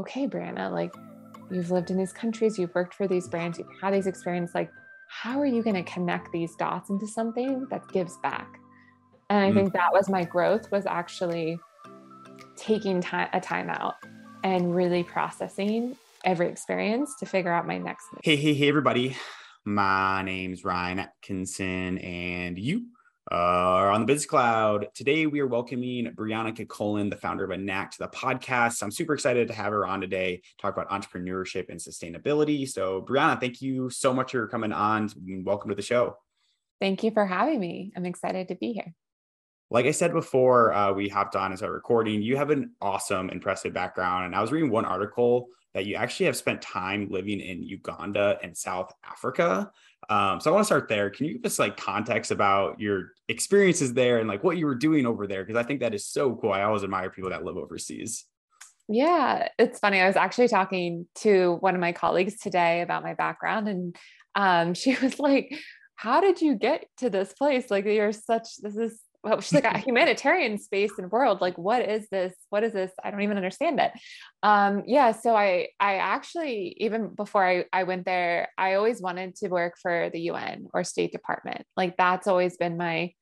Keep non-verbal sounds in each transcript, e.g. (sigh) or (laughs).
okay, Brianna, like you've lived in these countries, you've worked for these brands, you've had these experiences. Like, how are you going to connect these dots into something that gives back? And I mm think that was my growth was actually taking time a time out and really processing every experience to figure out my next move. Hey, hey, hey, everybody. My name's Ryan Atkinson, and you are on the Biz Cloud. Today, we are welcoming Brianna Kilcullen, the founder of Anact, to the podcast. I'm super excited to have her on today, talk about entrepreneurship and sustainability. So, Brianna, thank you so much for coming on. Welcome to the show. Thank you for having me. I'm excited to be here. Like I said before, uh, we hopped on and started recording. You have an awesome, impressive background. And I was reading one article that you actually have spent time living in Uganda and South Africa. Um, so I want to start there. Can you give us like context about your experiences there and like what you were doing over there? Because I think that is so cool. I always admire people that live overseas. Yeah, it's funny. I was actually talking to one of my colleagues today about my background, and um, (laughs) she was like, "How did you get to this place? Like, you're such this is well, she's like a (laughs) humanitarian space and world. Like, what is this? What is this? I don't even understand it. Um, yeah. So I, I actually, even before I, I went there, I always wanted to work for the UN or State Department. Like that's always been my,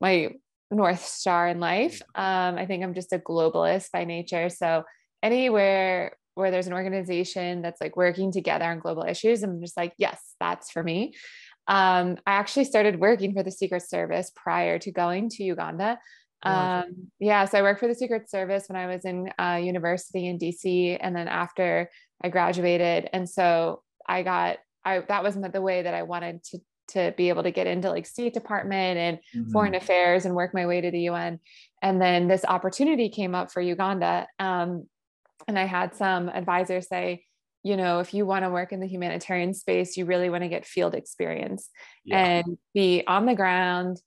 my North star in life. Um, I think I'm just a globalist by nature. So anywhere where there's an organization that's like working together on global issues, I'm just like, yes, that's for me. Um, I actually started working for the Secret Service prior to going to Uganda. Um, yeah, so I worked for the Secret Service when I was in uh, university in DC, and then after I graduated, and so I got I that was the way that I wanted to to be able to get into like State Department and mm-hmm. foreign affairs and work my way to the UN. And then this opportunity came up for Uganda, um, and I had some advisors say, you know, if you want to work in the humanitarian space, you really want to get field experience yeah. and be on the ground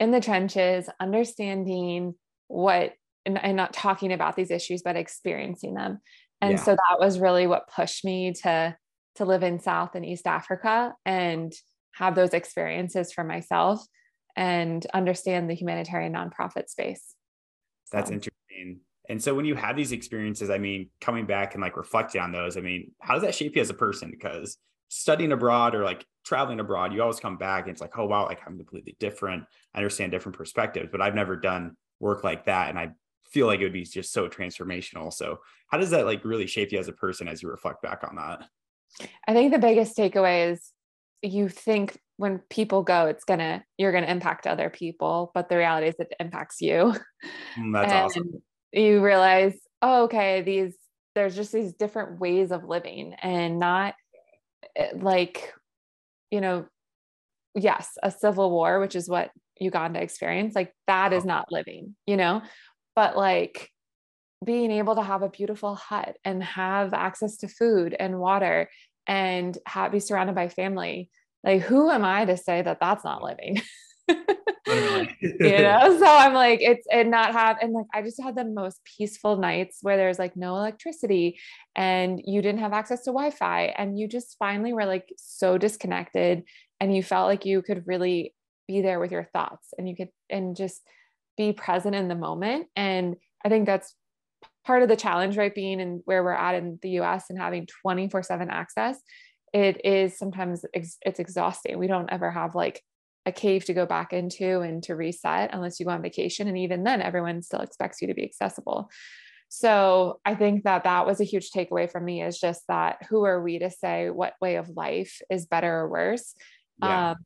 in the trenches, understanding what, and, and, not talking about these issues, but experiencing them. And yeah. so that was really what pushed me to, to live in South and East Africa and have those experiences for myself and understand the humanitarian nonprofit space. That's so. interesting. And so when you have these experiences, I mean, coming back and like reflecting on those, I mean, how does that shape you as a person? Because studying abroad or like traveling abroad, you always come back and it's like, oh wow, like I'm completely different. I understand different perspectives, but I've never done work like that. And I feel like it would be just so transformational. So how does that like really shape you as a person as you reflect back on that? I think the biggest takeaway is you think when people go, it's gonna you're gonna impact other people, but the reality is it impacts you. Mm, that's and awesome you realize, oh, okay, these there's just these different ways of living and not eh, like, you know, yes, a civil war, which is what Uganda experienced, like that is not living, you know, but like being able to have a beautiful hut and have access to food and water and have, be surrounded by family. Like, who am I to say that that's not living? (laughs) (laughs) you know? so i'm like it's and not have and like i just had the most peaceful nights where there's like no electricity and you didn't have access to wi-fi and you just finally were like so disconnected and you felt like you could really be there with your thoughts and you could and just be present in the moment. And i think that's part of the challenge right being and where we're at in the us and having 24 7 access. It is sometimes ex- it's exhausting. We don't ever have like a cave to go back into and to reset unless you go on vacation. And even then, everyone still expects you to be accessible. So I think that that was a huge takeaway from me is just that who are we to say what way of life is better or worse? Yeah. Um,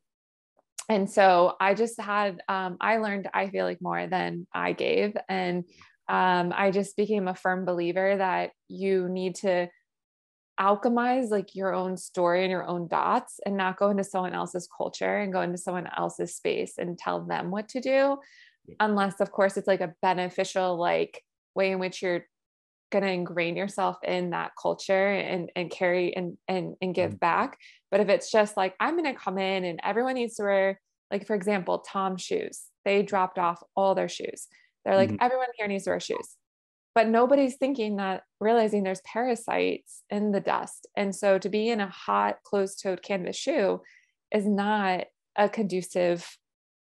and so I just had, um, I learned, I feel like more than I gave. And um, I just became a firm believer that you need to alchemize like your own story and your own dots and not go into someone else's culture and go into someone else's space and tell them what to do unless of course it's like a beneficial like way in which you're going to ingrain yourself in that culture and and carry and and, and give mm-hmm. back but if it's just like i'm going to come in and everyone needs to wear like for example tom shoes they dropped off all their shoes they're like mm-hmm. everyone here needs to wear shoes but nobody's thinking that realizing there's parasites in the dust and so to be in a hot closed-toed canvas shoe is not a conducive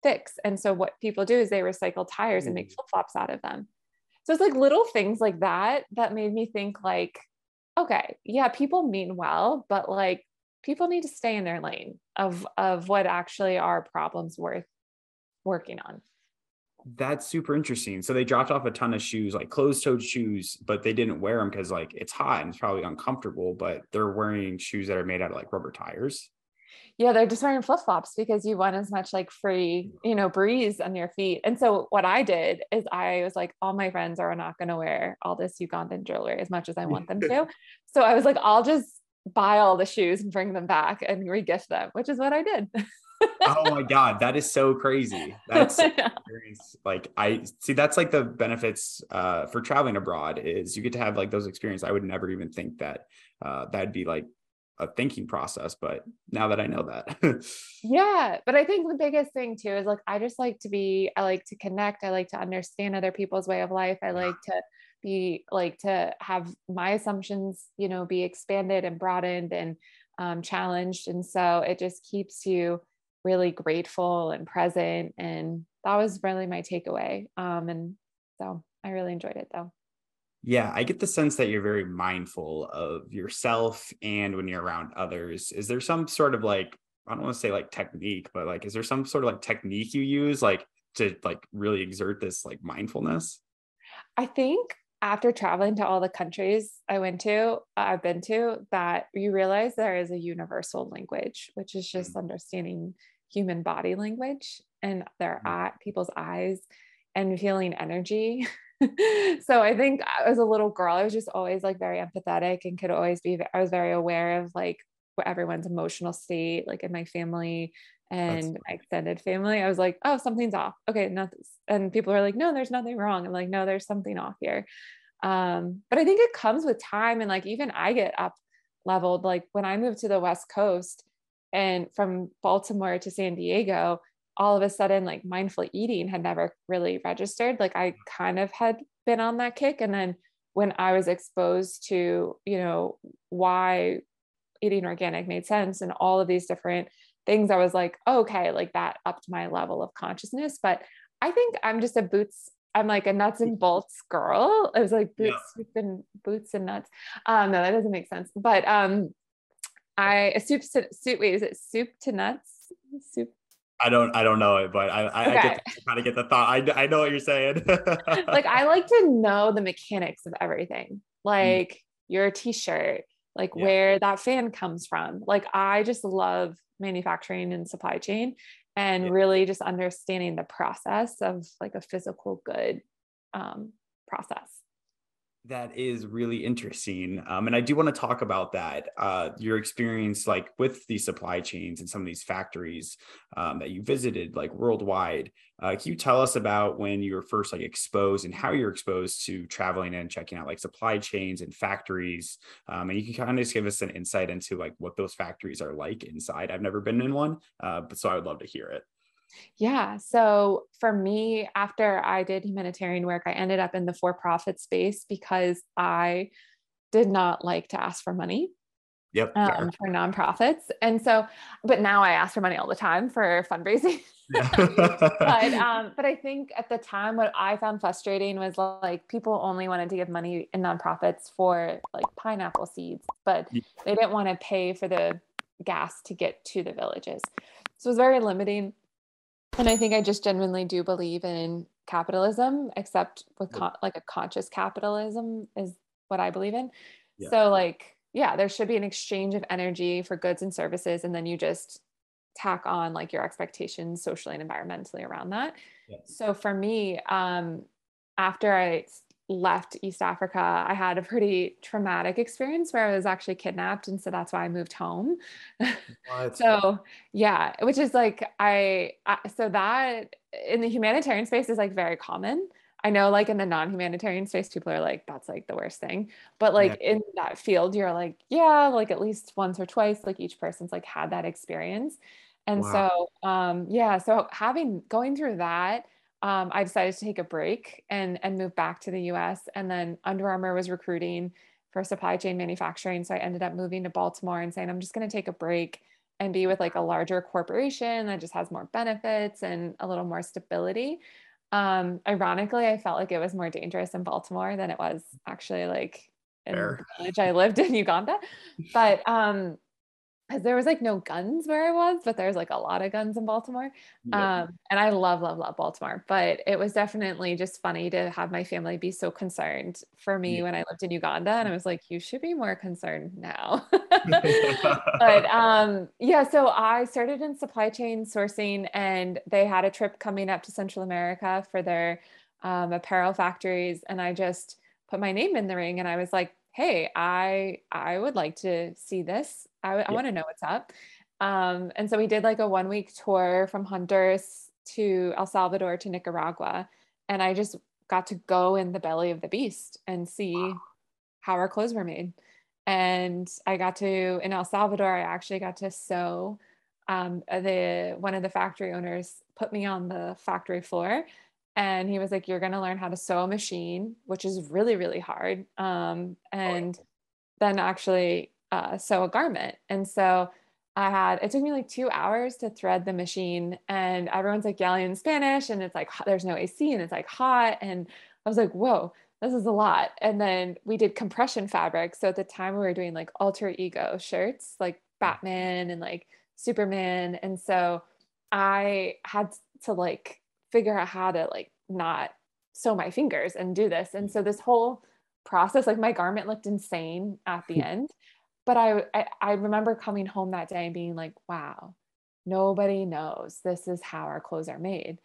fix and so what people do is they recycle tires and make mm. flip-flops out of them so it's like little things like that that made me think like okay, yeah, people mean well, but like people need to stay in their lane of of what actually are problems worth working on. That's super interesting. So they dropped off a ton of shoes, like closed-toed shoes, but they didn't wear them because like it's hot and it's probably uncomfortable. But they're wearing shoes that are made out of like rubber tires. Yeah, they're just wearing flip-flops because you want as much like free, you know, breeze on your feet. And so what I did is I was like, all my friends are not going to wear all this Ugandan jewelry as much as I want them (laughs) to. so I was like, I'll just buy all the shoes and bring them back and regift them, which is what I did. (laughs) oh my god that is so crazy. That's (laughs) like i see that's like the benefits uh, for traveling abroad is you get to have like those experiences i would never even think that uh, that'd be like a thinking process but now that i know that. (laughs) Yeah but i think the biggest thing too is like i just like to be i like to connect i like to understand other people's way of life i like to be like to have my assumptions you know be expanded and broadened and um, challenged and so it just keeps you really grateful and present. And that was really my takeaway. Um, and so I really enjoyed it though. Yeah, I get the sense that you're very mindful of yourself and when you're around others. Is there some sort of like, I don't want to say like technique, but like, is there some sort of like technique you use like to like really exert this like mindfulness? I think after traveling to all the countries I went to, I've been to, that you realize there is a universal language, which is just mm-hmm. understanding human body language and their mm-hmm. eye, people's eyes and feeling energy. (laughs) so I think as a little girl, I was just always like very empathetic and could always be, I was very aware of like everyone's emotional state, like in my family and my extended family. I was like, oh, something's off. Okay, nothing. And people are like, no, there's nothing wrong. I'm like, no, there's something off here. Um, but I think it comes with time. And like, even I get up leveled. Like when I moved to the West Coast, and from Baltimore to San Diego, all of a sudden, like mindful eating had never really registered. Like I kind of had been on that kick. And then when I was exposed to, you know, why eating organic made sense and all of these different things, I was like, oh, okay, like that upped my level of consciousness. But I think I'm just a boots I'm like a nuts and bolts girl. It was like boots yeah. and boots and nuts. Um, no, that doesn't make sense. But um, I a soup to soup. Wait, is it soup to nuts? Soup. I don't I don't know it, but I I, okay. I get kind of get the thought. I I know what you're saying. (laughs) like I like to know the mechanics of everything. Mm. Like mm. your t-shirt, like yeah. where that fan comes from. Like I just love manufacturing and supply chain and yeah. really just understanding the process of like a physical good um, process that is really interesting um, and i do want to talk about that uh, your experience like with these supply chains and some of these factories um, that you visited like worldwide. Uh, can you tell us about when you were first like exposed and how you're exposed to traveling and checking out like supply chains and factories um, and you can kind of just give us an insight into like what those factories are like inside. I've never been in one uh, but so i would love to hear it yeah. So for me, after I did humanitarian work, I ended up in the for profit space because I did not like to ask for money. Yep. Um, for nonprofits. And so, but now I ask for money all the time for fundraising. (laughs) but (laughs) um, but I think at the time what I found frustrating was like people only wanted to give money in nonprofits for like pineapple seeds, but they didn't want to pay for the gas to get to the villages. So it was very limiting and I think I just genuinely do believe in capitalism, except with con- like a conscious capitalism is what I believe in. Yeah. So like, yeah, there should be an exchange of energy for goods and services, and then you just tack on like your expectations socially and environmentally around that. Yeah. So for me, um, after I left East Africa, I had a pretty traumatic experience where I was actually kidnapped. And so that's why I moved home. (laughs) so, yeah, which is like, I, I, so that in the humanitarian space is like very common. I know, like in the non humanitarian space, people are like, that's like the worst thing. But like yeah. in that field, you're like, yeah, like at least once or twice, like each person's like had that experience. And wow. so, um, yeah, so having going through that, um, I decided to take a break and and move back to the U.S. And then Under Armour was recruiting for supply chain manufacturing, so I ended up moving to Baltimore and saying I'm just going to take a break and be with like a larger corporation that just has more benefits and a little more stability. Um, ironically, I felt like it was more dangerous in Baltimore than it was actually like in the village I lived in Uganda. But um because there was like no guns where I was, but there's like a lot of guns in Baltimore. Um, and I love, love, love Baltimore. But it was definitely just funny to have my family be so concerned for me yeah. when I lived in Uganda. And I was like, you should be more concerned now. (laughs) (laughs) but um, yeah, so I started in supply chain sourcing, and they had a trip coming up to Central America for their um, apparel factories. And I just put my name in the ring and I was like, hey, I I would like to see this. I, yeah. I want to know what's up. Um, and so we did like a one week tour from Honduras to El Salvador to Nicaragua. And I just got to go in the belly of the beast and see wow. how our clothes were made. And I got to in El Salvador, I actually got to sew. Um, the one of the factory owners put me on the factory floor and he was like you're going to learn how to sew a machine which is really really hard um, and then actually uh, sew a garment. And so i had it took me like two hours to thread the machine and everyone's like yelling in spanish and it's like there's no ac and it's like hot. And i was like whoa this is a lot. And then we did compression fabric so at the time we were doing like alter ego shirts like batman and like superman. And so i had to like figure out how to like not sew my fingers and do this. And so this whole process, like my garment looked insane at the end. But I, I, I remember coming home that day and being like, wow, nobody knows this is how our clothes are made.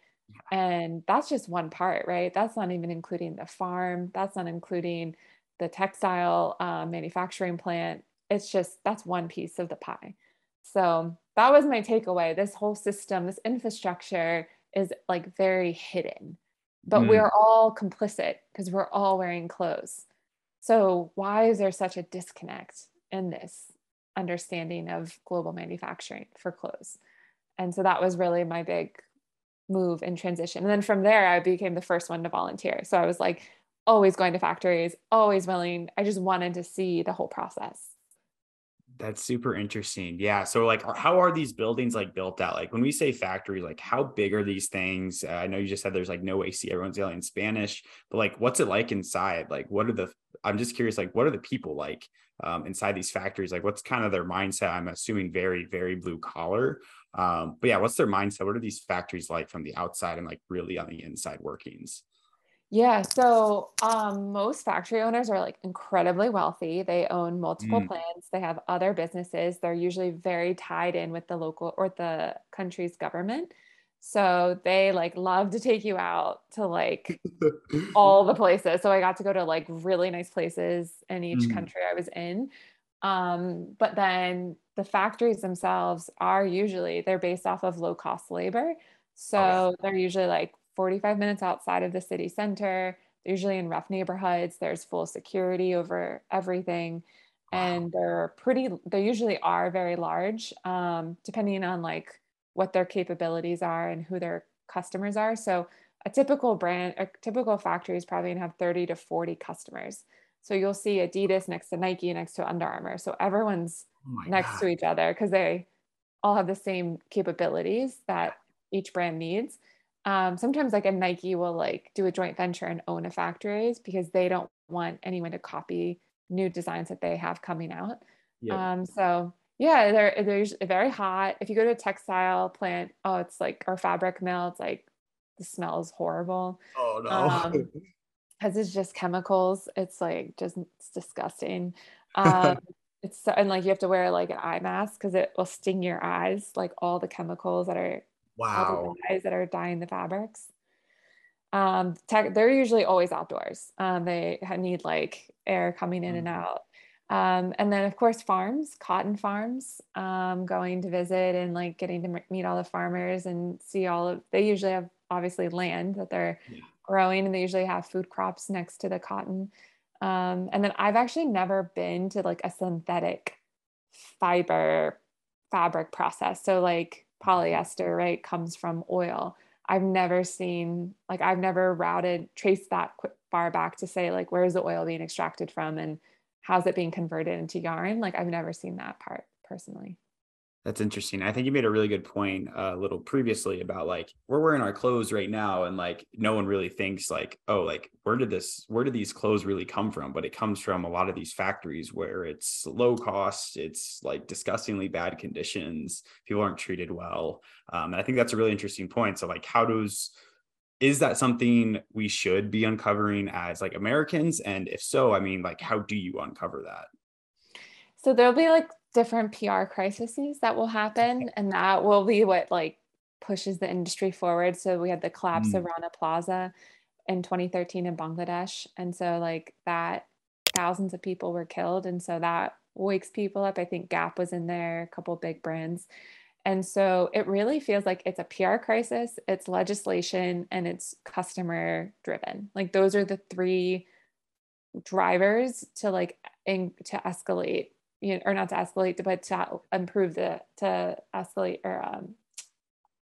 And that's just one part, right? That's not even including the farm. That's not including the textile uh, manufacturing plant. It's just that's one piece of the pie. So that was my takeaway. This whole system, this infrastructure is like very hidden, but mm. we're all complicit because we're all wearing clothes. So, why is there such a disconnect in this understanding of global manufacturing for clothes? And so that was really my big move and transition. And then from there, I became the first one to volunteer. So I was like always going to factories, always willing. I just wanted to see the whole process. That's super interesting. Yeah. So, like, how are these buildings like built out? Like, when we say factory, like, how big are these things? Uh, I know you just said there's like no AC, everyone's yelling Spanish, but like, what's it like inside? Like, what are the, I'm just curious, like, what are the people like um, inside these factories? Like, what's kind of their mindset? I'm assuming very, very blue collar. Um, but yeah, what's their mindset? What are these factories like from the outside and like really on the inside workings? Yeah. So um, most factory owners are like incredibly wealthy. They own multiple mm. plants. They have other businesses. They're usually very tied in with the local or the country's government. So they like love to take you out to like all the places. So I got to go to like really nice places in each mm. country I was in. Um, but then the factories themselves are usually they're based off of low cost labor. So okay. they're usually like 45 minutes outside of the city center. Usually in rough neighborhoods. There's full security over everything. And they're pretty, they usually are very large, um, depending on like what their capabilities are and who their customers are. So a typical brand, a typical factory is probably gonna have 30 to 40 customers. So you'll see Adidas next to Nike, next to Under Armour. So everyone's oh next God. to each other because they all have the same capabilities that each brand needs um, sometimes like a Nike will like do a joint venture and own a factories because they don't want anyone to copy new designs that they have coming out. Yep. Um, so yeah, they're they're very hot. If you go to a textile plant, oh, it's like our fabric mill. It's like the smell is horrible. Oh no. Um, (laughs) because it's just chemicals. It's like just it's disgusting. (laughs) Um, it's so, and like you have to wear like an eye mask because it will sting your eyes. Like all the chemicals that are Wow. guys that are dyeing the fabrics. Um, tech, they're usually always outdoors. Um, they need like air coming in mm. and out. Um, and then of course farms, cotton farms, um, going to visit and like getting to meet all the farmers and see all of, they usually have obviously land that they're yeah. growing and they usually have food crops next to the cotton. Um, and then I've actually never been to like a synthetic fiber fabric process. So like polyester, right, comes from oil. I've never seen, like, I've never routed, traced that far back to say, like, where's the oil being extracted from and how's it being converted into yarn? Like, I've never seen that part personally. That's interesting. I think you made a really good point uh, a little previously about like we're wearing our clothes right now, and like no one really thinks like, oh, like where did this, where did these clothes really come from? But it comes from a lot of these factories where it's low cost, it's like disgustingly bad conditions, people aren't treated well, um, and I think that's a really interesting point. So like, how does is that something we should be uncovering as like Americans? And if so, I mean, like, how do you uncover that? So there'll be like different PR crises that will happen, and that will be what like pushes the industry forward. So we had the collapse mm. of Rana Plaza in 2013 in Bangladesh, and so like that thousands of people were killed, and so that wakes people up. I think Gap was in there, a couple big brands. And so it really feels like it's a PR crisis, it's legislation, and it's customer driven. Like those are the three drivers to like in, to escalate you know, or not to escalate, but to improve the to escalate or um,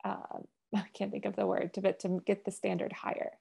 uh, (laughs) I can't think of the word to but to get the standard higher.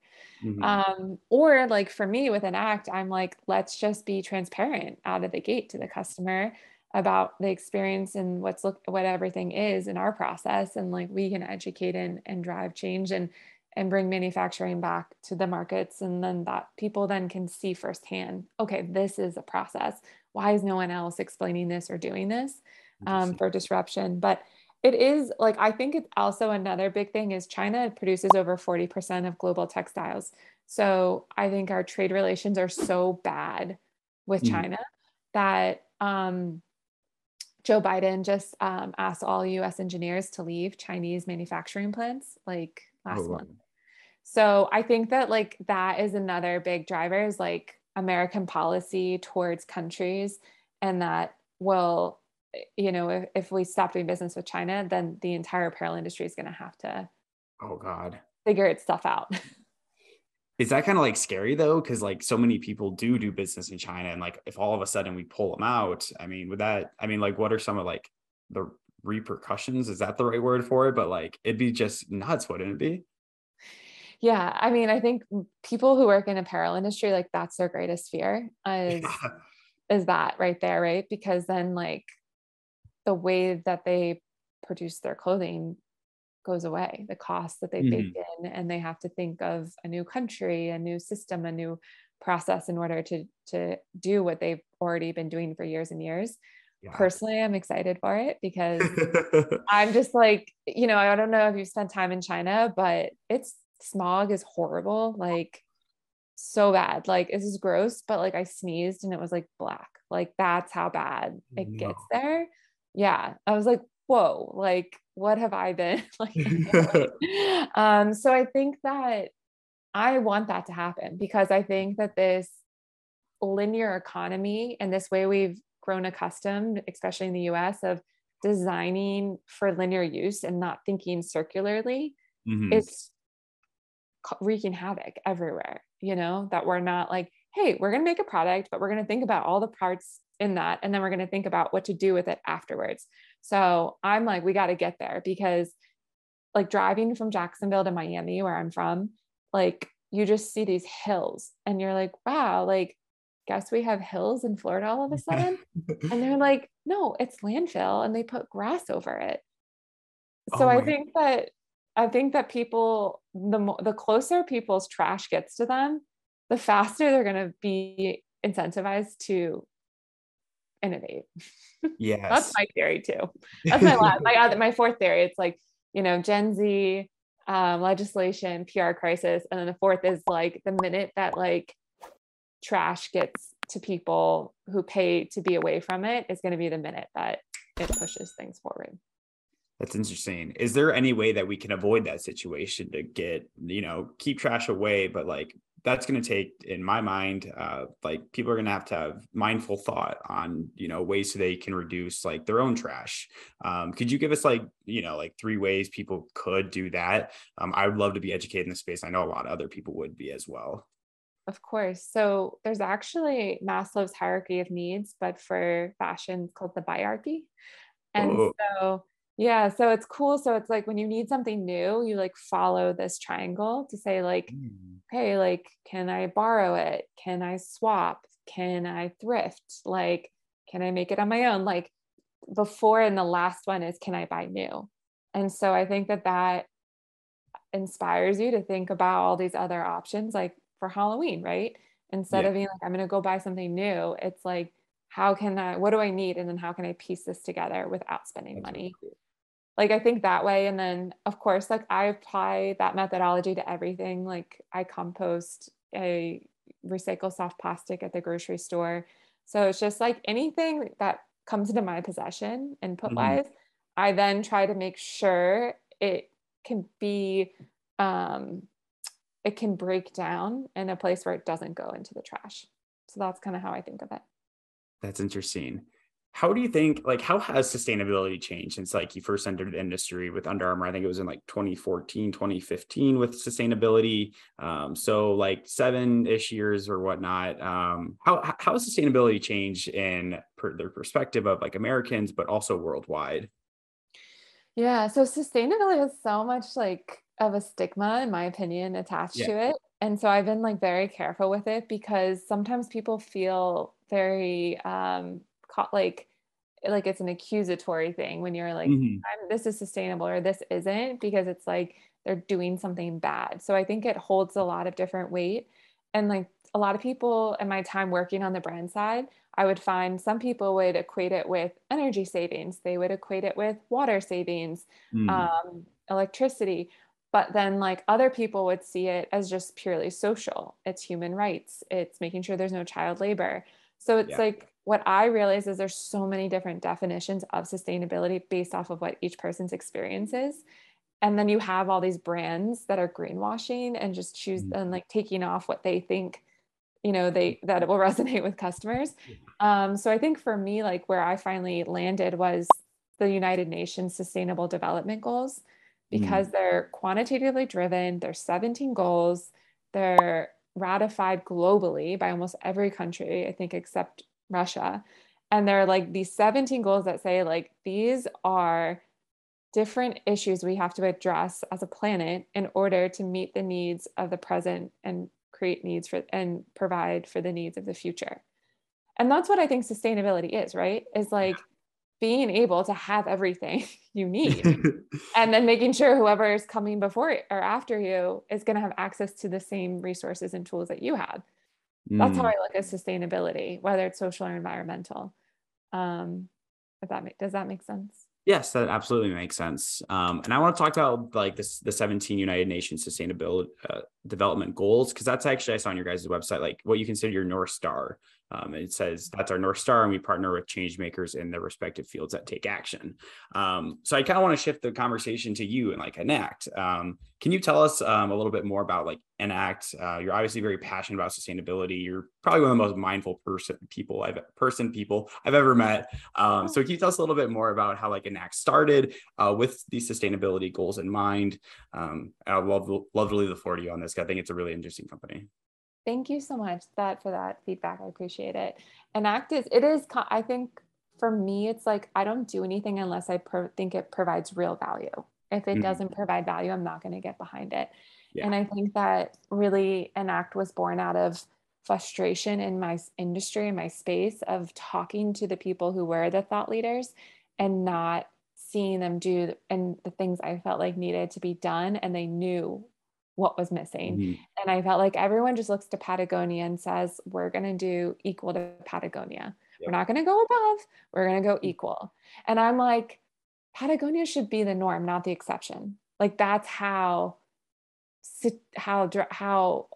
Mm-hmm. Um, or like for me with Anact, I'm like, let's just be transparent out of the gate to the customer about the experience and what's look what everything is in our process and like we can educate and, and drive change and and bring manufacturing back to the markets and then that people then can see firsthand okay this is a process why is no one else explaining this or doing this um, for disruption but it is like i think it's also another big thing is china produces over 40% of global textiles so i think our trade relations are so bad with mm. china mm. that um, joe biden just um, asked all us engineers to leave chinese manufacturing plants like last oh, wow. month so i think that like that is another big driver is like American policy towards countries, and that will, eh, you know, if, if we stop doing business with China, then the entire apparel industry is going to have to, oh God, figure its stuff out. (laughs) is that kind of like scary though? Because like so many people do do business in China, and like if all of a sudden we pull them out, I mean, would that? I mean, like, what are some of like the repercussions? Is that the right word for it? But like, it'd be just nuts, wouldn't it be? Yeah i mean i think people who work in apparel industry like that's their greatest fear is yeah. is that right there right because then like the way that they produce their clothing goes away the cost that they mm-hmm. bake in and they have to think of a new country a new system a new process in order to to do what they've already been doing for years and years yeah. personally i'm excited for it because (laughs) i'm just like you know i don't know if you've spent time in china but it's smog is horrible, like so bad. Like this is gross, but like I sneezed and it was like black. Like that's how bad it gets there. Yeah. I was like, whoa, like what have I been (laughs) like? (laughs) um, so I think that I want that to happen because I think that this linear economy and this way we've grown accustomed, especially in the US, of designing for linear use and not thinking circularly mm-hmm. is wreaking havoc everywhere, you know, that we're not like, hey, we're going to make a product, but we're going to think about all the parts in that. And then we're going to think about what to do with it afterwards. So I'm like, we got to get there because like driving from Jacksonville to Miami, where I'm from, like you just see these hills and you're like, wow, like, guess we have hills in Florida all of a sudden. (laughs) and they're like, no, it's landfill and they put grass over it. So oh I think that I think that people, the the closer people's trash gets to them, the faster they're going to be incentivized to innovate. Yeah, (laughs) that's my theory too. That's my last, my other, my fourth theory. It's like you know Gen Z um, legislation, PR crisis, and then the fourth is like the minute that like trash gets to people who pay to be away from it is going to be the minute that it pushes things forward. That's interesting. Is there any way that we can avoid that situation to get, you know, keep trash away, but like that's going to take in my mind uh, like people are going to have to have mindful thought on you know ways so they can reduce like their own trash. Um, could you give us like you know like three ways people could do that? Um, i would love to be educated in the space. I know a lot of other people would be as well. Of course. So there's actually maslow's hierarchy of needs but for fashion it's called the buyerarchy. And oh. so yeah, so it's cool. So it's like when you need something new, you like follow this triangle to say like, mm. hey, like, can I borrow it? Can I swap? Can I thrift? Like, can I make it on my own? Like, before and the last one is can I buy new? And so I think that that inspires you to think about all these other options like for Halloween, right? Instead yeah. of being like, I'm going to go buy something new, it's like, how can I, what do I need? And then how can I piece this together without spending That's money? Really cool. Like, I think that way. And then, of course, like I apply that methodology to everything. Like, I compost, I recycle soft plastic at the grocery store. So it's just like anything that comes into my possession input wise, mm-hmm. I then try to make sure it can be um, it can break down in a place where it doesn't go into the trash. So that's kind of how I think of it. That's interesting. How do you think, like, how has sustainability changed since like you first entered the industry with Under Armour? I think it was in like 2014, 2015 with sustainability. Um, so like seven ish years or whatnot. Um, how, how has sustainability changed in per, the perspective of like Americans, but also worldwide? Yeah. So sustainability has so much like of a stigma, in my opinion, attached yeah. to it. And so I've been like very careful with it because sometimes people feel very um like like it's an accusatory thing when you're like mm-hmm. this is sustainable or this isn't because it's like they're doing something bad. So I think it holds a lot of different weight and like a lot of people in my time working on the brand side I would find some people would equate it with energy savings, they would equate it with water savings, mm. um, electricity. But then, like other people would see it as just purely social. It's human rights. It's making sure there's no child labor. So it's yeah. like what I realize is there's so many different definitions of sustainability based off of what each person's experience is. And then you have all these brands that are greenwashing and just choose mm. and like taking off what they think you know they that it will (laughs) resonate with customers um, so i think for me like where i finally landed was the united nations sustainable development goals because mm. they're quantitatively driven there's 17 goals they're ratified globally by almost every country i think except russia and there are like these 17 goals that say like these are different issues we have to address as a planet in order to meet the needs of the present and create needs for and provide for the needs of the future. And that's what I think sustainability is, right? Is like being able to have everything (laughs) you need (laughs) and then making sure whoever is coming before or after you is going to have access to the same resources and tools that you have. That's how mm. I look at sustainability, whether it's social or environmental. Um, if that make, does that make sense? Yes, that absolutely makes sense. Um, and I want to talk about like this, the 17 United Nations Sustainability uh, Development Goals, because that's actually I saw on your guys' website, like what you consider your North Star. Um, it says that's our North Star, and we partner with change makers in their respective fields that take action. Um, so I kind of want to shift the conversation to you and like Anact. Um, can you tell us um, a little bit more about like Anact? Uh, you're obviously very passionate about sustainability. You're probably one of the most mindful person people I've person people I've ever met. Um, so can you tell us a little bit more about how like Anact started uh, with these sustainability goals in mind? Um, I'd love love to leave the floor to you on this. I think it's a really interesting company. Thank you so much that for that feedback. I appreciate it. Anact is it is I think for me it's like I don't do anything unless I pro- think it provides real value. If it mm-hmm. doesn't provide value, I'm not going to get behind it. Yeah. And I think that really Anact was born out of frustration in my industry in my space of talking to the people who were the thought leaders and not seeing them do and the things I felt like needed to be done and they knew what was missing. Mm-hmm. And I felt like everyone just looks to Patagonia and says, we're going to do equal to Patagonia. Yep. We're not going to go above, we're going to go equal. And I'm like, Patagonia should be the norm, not the exception. Like that's how how how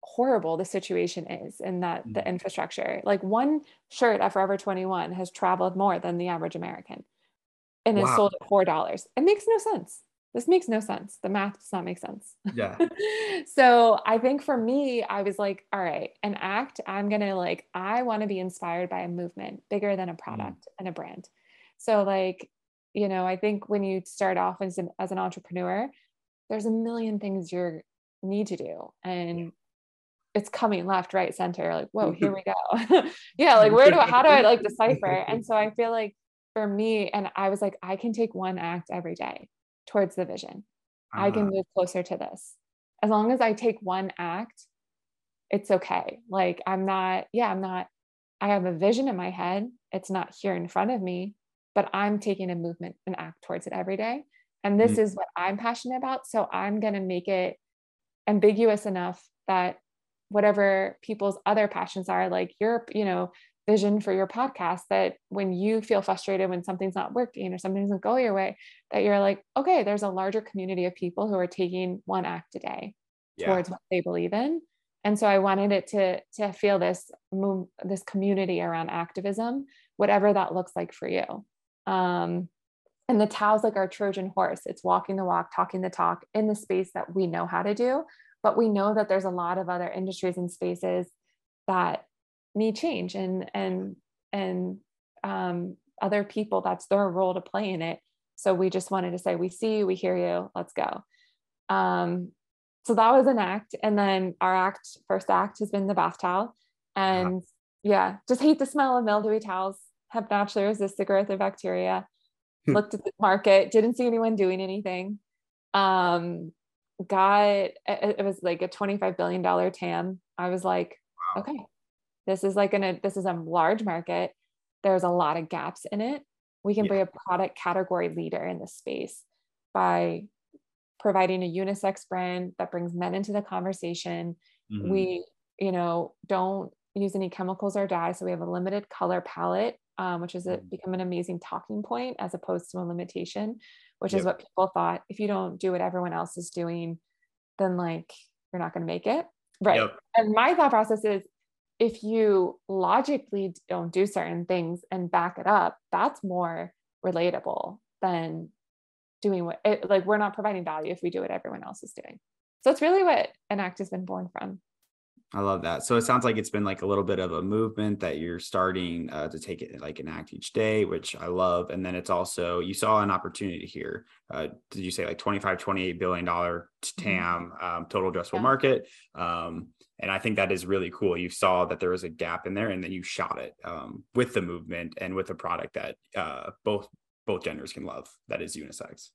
horrible the situation is in that mm-hmm. the infrastructure. Like one shirt at Forever 21 has traveled more than the average American and wow. is sold at four dollars. It makes no sense this makes no sense. The math does not make sense. Yeah. (laughs) so I think for me, I was like, all right, Anact, I'm going to like, I want to be inspired by a movement bigger than a mm. product mm. and a brand. So, like, you know, I think when you start off as an, as an entrepreneur, there's a million things you need to do. And yeah. it's coming left, right, center. Like, whoa, here we (laughs) go. (laughs) yeah. Like, where do I, how do I like decipher? And so I feel like for me, and I was like, I can take one act every day towards the vision. Uh-huh. I can uh-huh. move closer to this. As long as I take one act, it's okay. Like I'm not, yeah, I'm not, I have a vision in my head. It's not here in front of me, but I'm taking a movement and act towards it every day. And this mm-hmm. is what I'm passionate about. So I'm going to make it ambiguous enough that whatever people's other passions are, like your, you know, vision for your podcast, that when you feel frustrated when something's not working or something doesn't go your way, that you're like, okay, there's a larger community of people who are taking one act a day yeah. towards what they believe in. And so I wanted it to to feel this move, this community around activism, whatever that looks like for you. Um, and the Tao's like our Trojan horse. It's walking the walk, talking the talk in the space that we know how to do. But we know that there's a lot of other industries and spaces that need change and and and um, other people that's their role to play in it. So we just wanted to say, we see you, we hear you, let's go. Um, so that was Anact and then our act first act has been the bath towel and yeah just hate the smell of mildewy towels have naturally resist the growth of bacteria hmm. looked at the market didn't see anyone doing anything um got it, was like a 25 billion dollar tam i was like wow. okay this is like an this is a large market there's a lot of gaps in it we can yeah. be a product category leader in this space by providing a unisex brand that brings men into the conversation. Mm-hmm. We, you know, don't use any chemicals or dyes. So we have a limited color palette, um, which has mm-hmm. become an amazing talking point as opposed to a limitation, which yep. is what people thought. If you don't do what everyone else is doing, then like you're not going to make it. Right. Yep. And my thought process is if you logically don't do certain things and back it up, that's more relatable than doing what it, like we're not providing value if we do what everyone else is doing. So it's really what Anact has been born from. I love that. So it sounds like it's been like a little bit of a movement that you're starting uh, to take it like enact each day which i love. And then it's also you saw an opportunity here uh, did you say like 25 28 billion dollar tam mm-hmm. um, total addressable yeah. market? Um, and i think that is really cool. You saw that there was a gap in there and then you shot it um, with the movement and with a product that uh, both both genders can love that is unisex.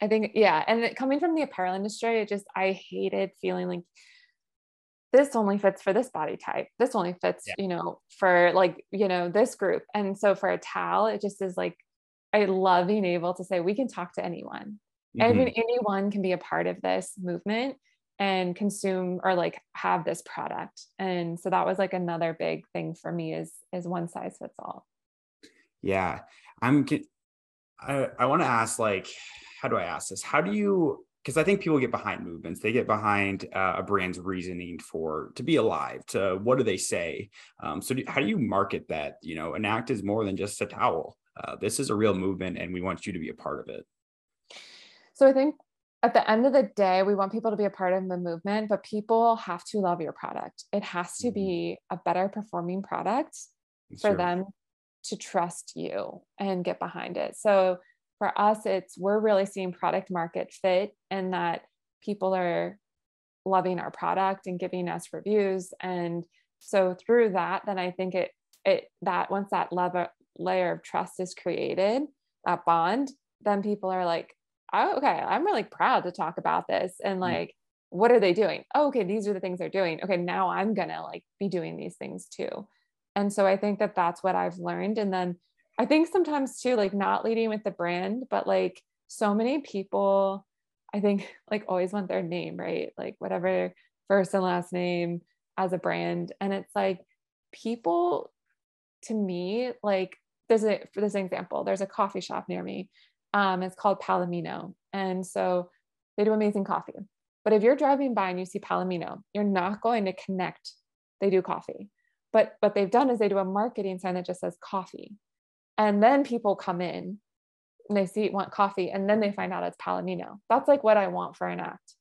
I think yeah and coming from the apparel industry it just i hated feeling like this only fits for this body type. This only fits yeah. you know for like you know this group. And so for a towel it just is like i love being able to say we can talk to anyone. Mm-hmm. I mean, anyone can be a part of this movement and consume or like have this product and so that was like another big thing for me is is one size fits all yeah i'm I, I want to ask like, how do I ask this? How do you, because I think people get behind movements. They get behind uh, a brand's reasoning for to be alive. To what do they say? Um, so do, how do you market that? You know, Anact is more than just a towel. Uh, this is a real movement, and we want you to be a part of it. So I think at the end of the day, we want people to be a part of the movement, but people have to love your product. It has to mm-hmm. be a better performing product for sure. them to trust you and get behind it. So for us, it's we're really seeing product market fit and that people are loving our product and giving us reviews. And so through that, then I think it it that once that level layer of trust is created, that bond, then people are like, oh, okay, I'm really proud to talk about this. And mm. like, what are they doing? Oh, okay, these are the things they're doing. Okay, now I'm gonna like be doing these things too and so i think that that's what i've learned and then i think sometimes too like not leading with the brand but like so many people i think (laughs) like always want their name right like whatever first and last name as a brand and it's like people to me like there's a for this example there's a coffee shop near me um it's called palomino and so they do amazing coffee but if you're driving by and you see palomino you're not going to connect they do coffee but what they've done is they do a marketing sign that just says coffee. And then people come in and they see want coffee and then they find out it's Palomino. That's like what I want for Anact.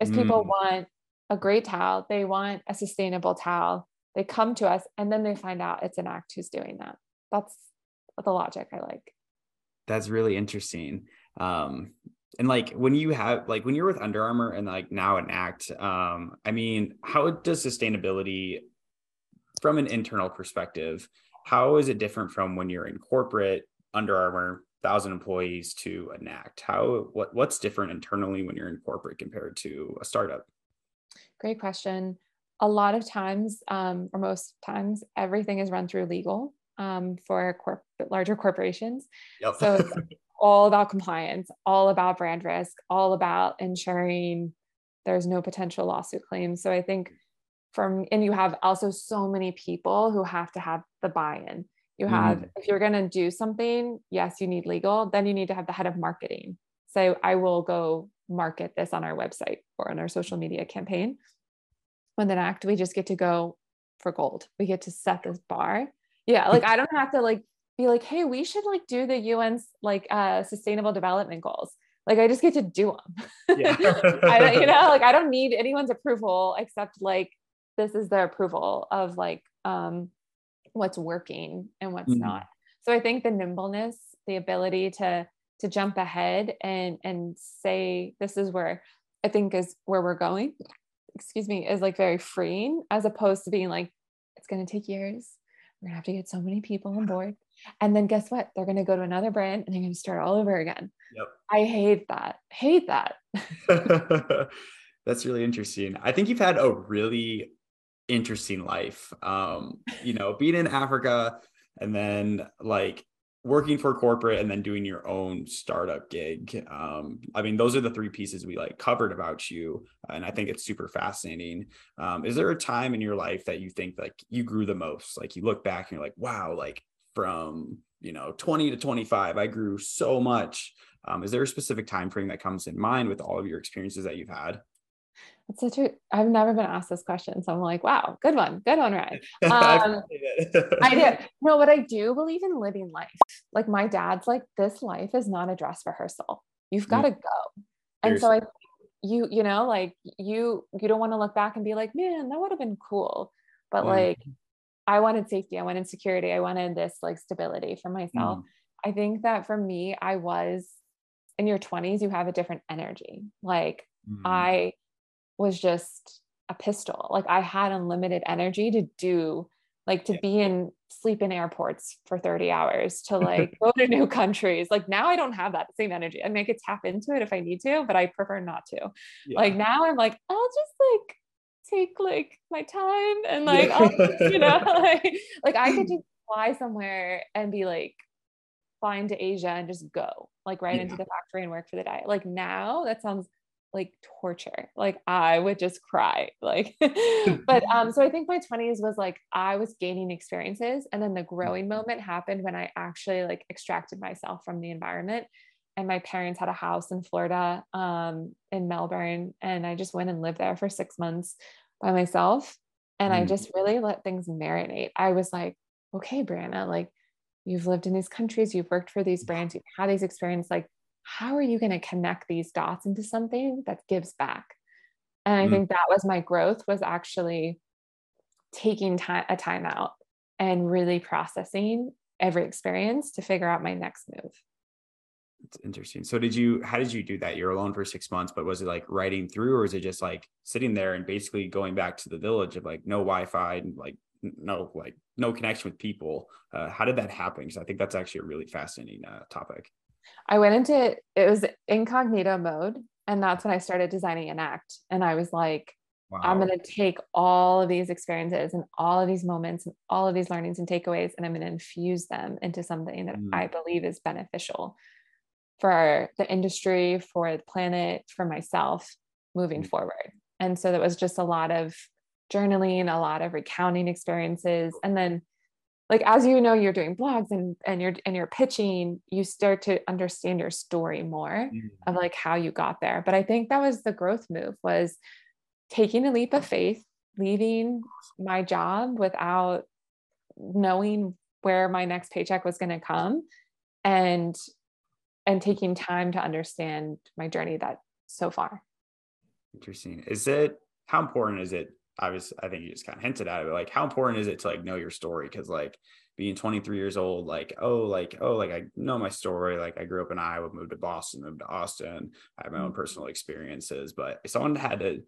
Is mm. people want a great towel, they want a sustainable towel. They come to us and then they find out it's Anact who's doing that. That's the logic I like. That's really interesting. Um, and like when you have like when you're with Under Armour and like now Anact, um, I mean, how does sustainability from an internal perspective, how is it different from when you're in corporate, Under Armour, thousand employees to Anact? How what what's different internally when you're in corporate compared to a startup? Great question. A lot of times, um, or most times, everything is run through legal. Um, for corp- larger corporations. Yep. So (laughs) all about compliance, all about brand risk, all about ensuring there's no potential lawsuit claims. So I think from, and you have also so many people who have to have the buy in. You have, mm. if you're going to do something, yes, you need legal, then you need to have the head of marketing. Say, I will go market this on our website or on our social media campaign. When then act, we just get to go for gold. We get to set this bar. Yeah. Like (laughs) I don't have to like be like, hey, we should like do the UN's like uh, sustainable development goals. Like I just get to do them. Yeah. (laughs) I, you know, like I don't need anyone's approval except like this is their approval of like um, what's working and what's mm-hmm. not. So I think the nimbleness, the ability to to jump ahead and and say this is where I think is where we're going. Excuse me, is like very freeing as opposed to being like it's going to take years. We're to have to get so many people on board. And then guess what? They're going to go to another brand and they're going to start all over again. Yep. I hate that. Hate that. (laughs) (laughs) That's really interesting. I think you've had a really interesting life. Um, you know, being in Africa and then like working for corporate and then doing your own startup gig. Um, I mean, those are the three pieces we like covered about you. And I think it's super fascinating. Um, is there a time in your life that you think like you grew the most? Like you look back and you're like, wow, like from you know 20 to 25 i grew so much um, is there a specific time frame that comes in mind with all of your experiences that you've had it's such a i've never been asked this question so i'm like wow good one good one Ryan. (laughs) um, i do (laughs) no but i do believe in living life like my dad's like this life is not a dress rehearsal you've got to mm. go and Seriously. so i you you know like you you don't want to look back and be like man that would have been cool but mm. like I wanted safety, I wanted security, I wanted this like stability for myself. Mm. I think that for me, I was in your 20s, you have a different energy. Like mm. I was just a pistol. Like I had unlimited energy to do, like to be in sleep in airports for 30 hours, to (laughs) like go to new countries. Like now I don't have that same energy. I mean, I could tap into it if I need to, but I prefer not to. Yeah. Like now I'm like, I'll just like take like my time and like yeah. I'll, you know (laughs) like like I could just fly somewhere and be like flying to Asia and just go like right yeah. into the factory and work for the day. Like now that sounds like torture. Like I would just cry. Like (laughs) (laughs) but um so I think my 20s was like I was gaining experiences and then the growing moment happened when I actually like extracted myself from the environment and my parents had a house in Florida um in Melbourne and I just went and lived there for 6 months by myself. And mm. I just really let things marinate. I was like, okay, Brianna, like you've lived in these countries, you've worked for these brands, you've had these experiences. Like, how are you going to connect these dots into something that gives back? And I mm. think that was my growth was actually taking time a time out and really processing every experience to figure out my next move. It's interesting. So did you how did you do that? You're alone for six months, but was it like writing through or is it just like sitting there and basically going back to the village of like no Wi-Fi and like no like no connection with people? Uh, how did that happen? Because I think that's actually a really fascinating uh, topic. I went into it was incognito mode, and that's when I started designing Anact. And I was like, wow. I'm going to take all of these experiences and all of these moments and all of these learnings and takeaways, and I'm going to infuse them into something that mm. I believe is beneficial for the industry, for the planet, for myself moving mm-hmm. forward. And so that was just a lot of journaling, a lot of recounting experiences. And then like as you know you're doing blogs and and you're and you're pitching, you start to understand your story more mm-hmm. of like how you got there. But I think that was the growth move was taking a leap of faith, leaving my job without knowing where my next paycheck was going to come and and taking time to understand my journey that so far. Interesting. Is it how important is it? I was I think you just kind of hinted at it, but like how important is it to like know your story? Cause like being 23 years old, like, oh, like, oh, like I know my story. Like I grew up in Iowa, moved to Boston, moved to Austin. I have my own mm-hmm. personal experiences. But if someone had to,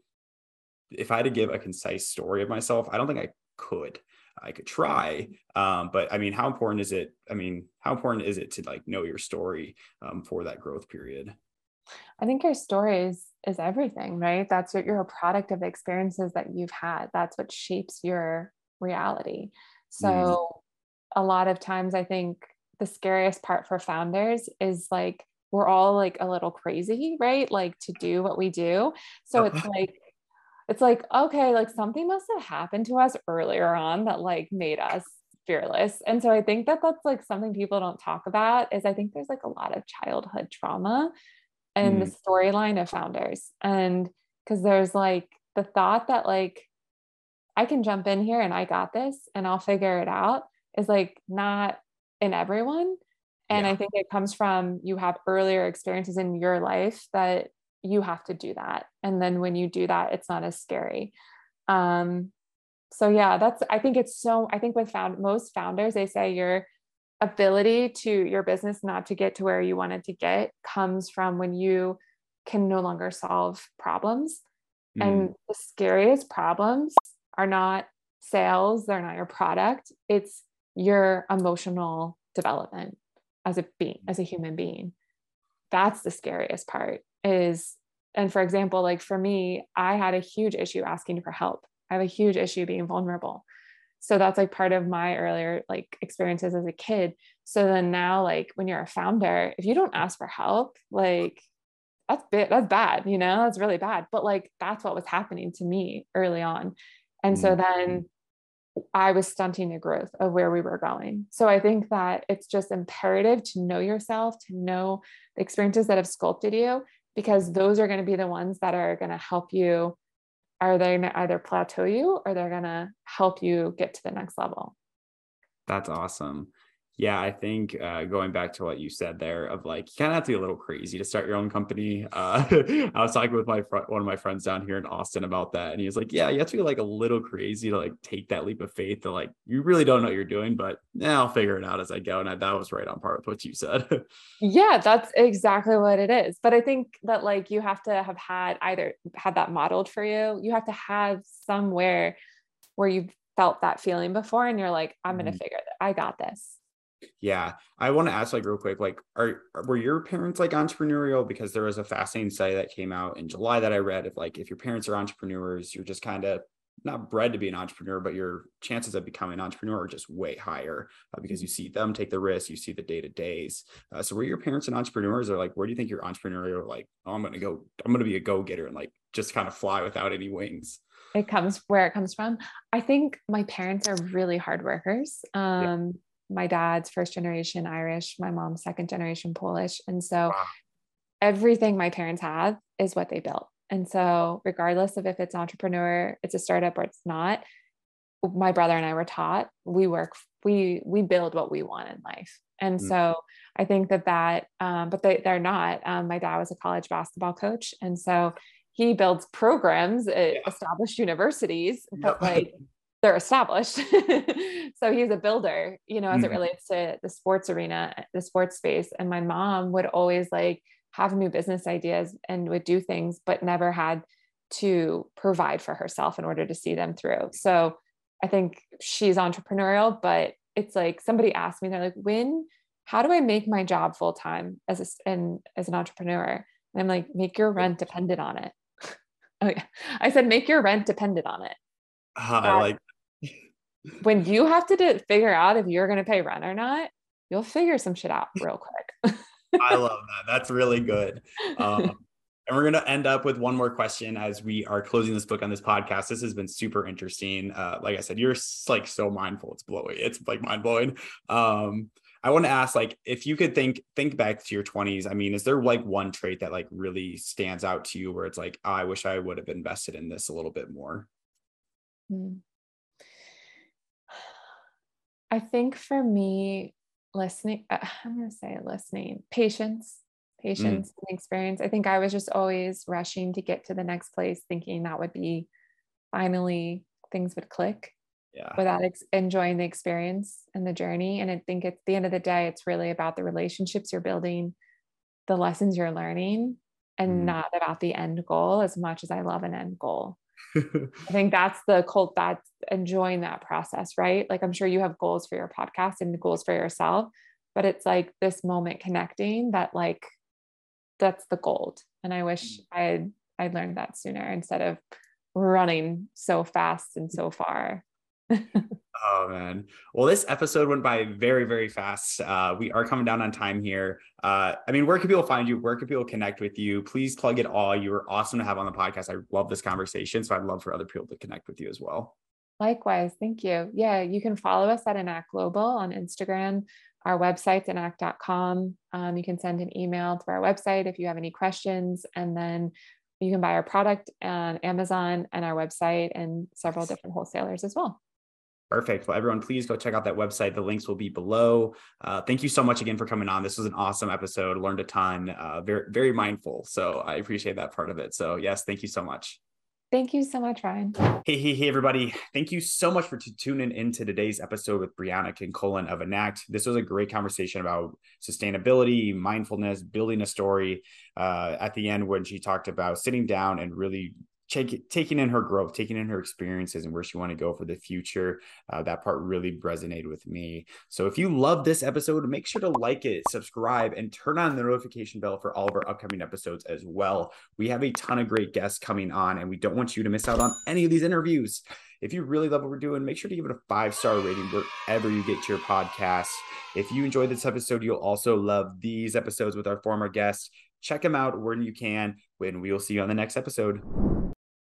if I had to give a concise story of myself, I don't think I could. I could try. Um, but I mean, how important is it? I mean, how important is it to like know your story um, for that growth period? I think your story is is everything, right? That's what you're a product of experiences that you've had. That's what shapes your reality. So mm. a lot of times I think the scariest part for founders is like we're all like a little crazy, right? Like to do what we do. So it's like it's like okay, like something must have happened to us earlier on that like made us fearless. And so I think that that's like something people don't talk about is I think there's like a lot of childhood trauma and mm. the storyline of founders. And because there's like the thought that like I can jump in here and I got this and I'll figure it out is like not in everyone. And yeah. I think it comes from you have earlier experiences in your life that you have to do that. And then when you do that, it's not as scary. Um, so yeah, that's I think it's so I think with found most founders, they say your ability to your business not to get to where you wanted to get comes from when you can no longer solve problems. Mm. And the scariest problems are not sales, they're not your product, it's your emotional development as a being, as a human being. That's the scariest part is and for example, like for me, I had a huge issue asking for help. I have a huge issue being vulnerable. So that's like part of my earlier like experiences as a kid. So then now, like when you're a founder, if you don't ask for help, like that's bit that's bad, you know, that's really bad. But like that's what was happening to me early on. And so then mm-hmm. I was stunting the growth of where we were going. So I think that it's just imperative to know yourself, to know the experiences that have sculpted you, because those are going to be the ones that are going to help you. Are they going to either plateau you or they're going to help you get to the next level? That's awesome. Yeah, I think uh, going back to what you said there of like you kind of have to be a little crazy to start your own company. Uh, (laughs) I was talking with my fr- one of my friends down here in Austin about that, and he was like, "Yeah, you have to be like a little crazy to like take that leap of faith. To like you really don't know what you're doing, but yeah, I'll figure it out as I go." And I, that was right on par with what you said. (laughs) yeah, that's exactly what it is. But I think that like you have to have had either had that modeled for you. You have to have somewhere where you've felt that feeling before, and you're like, "I'm mm-hmm. going to figure it. I got this." Yeah, I want to ask like real quick, like, are were your parents like entrepreneurial? Because there was a fascinating study that came out in July that I read. If like if your parents are entrepreneurs, you're just kind of not bred to be an entrepreneur, but your chances of becoming an entrepreneur are just way higher uh, because you see them take the risk, you see the day to days. Uh, so were your parents and entrepreneurs, or like where do you think your entrepreneurial like, oh, I'm gonna go, I'm gonna be a go getter and like just kind of fly without any wings? It comes where it comes from. I think my parents are really hard workers. Um, yeah my dad's first generation Irish, my mom's second generation Polish. And so wow. everything my parents have is what they built. And so, regardless of if it's entrepreneur, it's a startup or it's not, my brother and I were taught we work, we we build what we want in life. And mm-hmm. so, I think that that, um, but they they're not. Um, my dad was a college basketball coach, and so he builds programs at yeah. established universities, but like they're established. (laughs) so he's a builder, you know, as mm-hmm. it relates to the sports arena, the sports space. And my mom would always like have new business ideas and would do things, but never had to provide for herself in order to see them through. So I think she's entrepreneurial, but it's like somebody asked me, they're like, when, how do I make my job full time as a, and as an entrepreneur? And I'm like, make your rent dependent on it. (laughs) oh yeah. I said, make your rent dependent on it. Uh, I like when you have to do, figure out if you're going to pay rent or not, you'll figure some shit out real quick. (laughs) I love that. That's really good. Um, (laughs) and we're going to end up with one more question as we are closing this book on this podcast. This has been super interesting. Uh, like I said, you're like so mindful. It's blowing. It's like mind blowing. Um, I want to ask, like, if you could think think back to your 20s. I mean, is there like one trait that like really stands out to you where it's like, oh, I wish I would have invested in this a little bit more? Hmm. I think for me, listening, uh, I'm going to say listening, patience, patience, mm. and experience. I think I was just always rushing to get to the next place, thinking that would be finally things would click yeah. without ex- enjoying the experience and the journey. And I think at the end of the day, it's really about the relationships you're building, the lessons you're learning, and mm. not about the end goal as much as I love an end goal. (laughs) I think that's the cult that's enjoying that process, right? Like I'm sure you have goals for your podcast and goals for yourself, but it's like this moment connecting that like that's the gold. And I wish mm. I'd I'd learned that sooner instead of running so fast and so far. Oh man. Well, this episode went by very, very fast. Uh, we are coming down on time here. Uh, I mean, where can people find you? Where can people connect with you? Please plug it all. You were awesome to have on the podcast. I love this conversation. So I'd love for other people to connect with you as well. Likewise. Thank you. Yeah, you can follow us at Anact Global on Instagram. Our website's anact.com. Um, you can send an email to our website if you have any questions. And then you can buy our product on Amazon and our website and several different wholesalers as well. Perfect. Well, everyone, please go check out that website. The links will be below. Uh, thank you so much again for coming on. This was an awesome episode. Learned a ton. Uh, very, very mindful. So I appreciate that part of it. So yes, thank you so much. Thank you so much, Ryan. Hey, hey, hey, everybody. Thank you so much for t- tuning into today's episode with Brianna Kilcullen of Anact. This was a great conversation about sustainability, mindfulness, building a story. Uh, at the end, when she talked about sitting down and really take, taking in her growth, taking in her experiences and where she want to go for the future. Uh, that part really resonated with me. So if you love this episode, make sure to like it, subscribe, and turn on the notification bell for all of our upcoming episodes as well. We have a ton of great guests coming on, and we don't want you to miss out on any of these interviews. If you really love what we're doing, make sure to give it a five star rating wherever you get to your podcast. If you enjoyed this episode, you'll also love these episodes with our former guests. Check them out when you can, and we will see you on the next episode.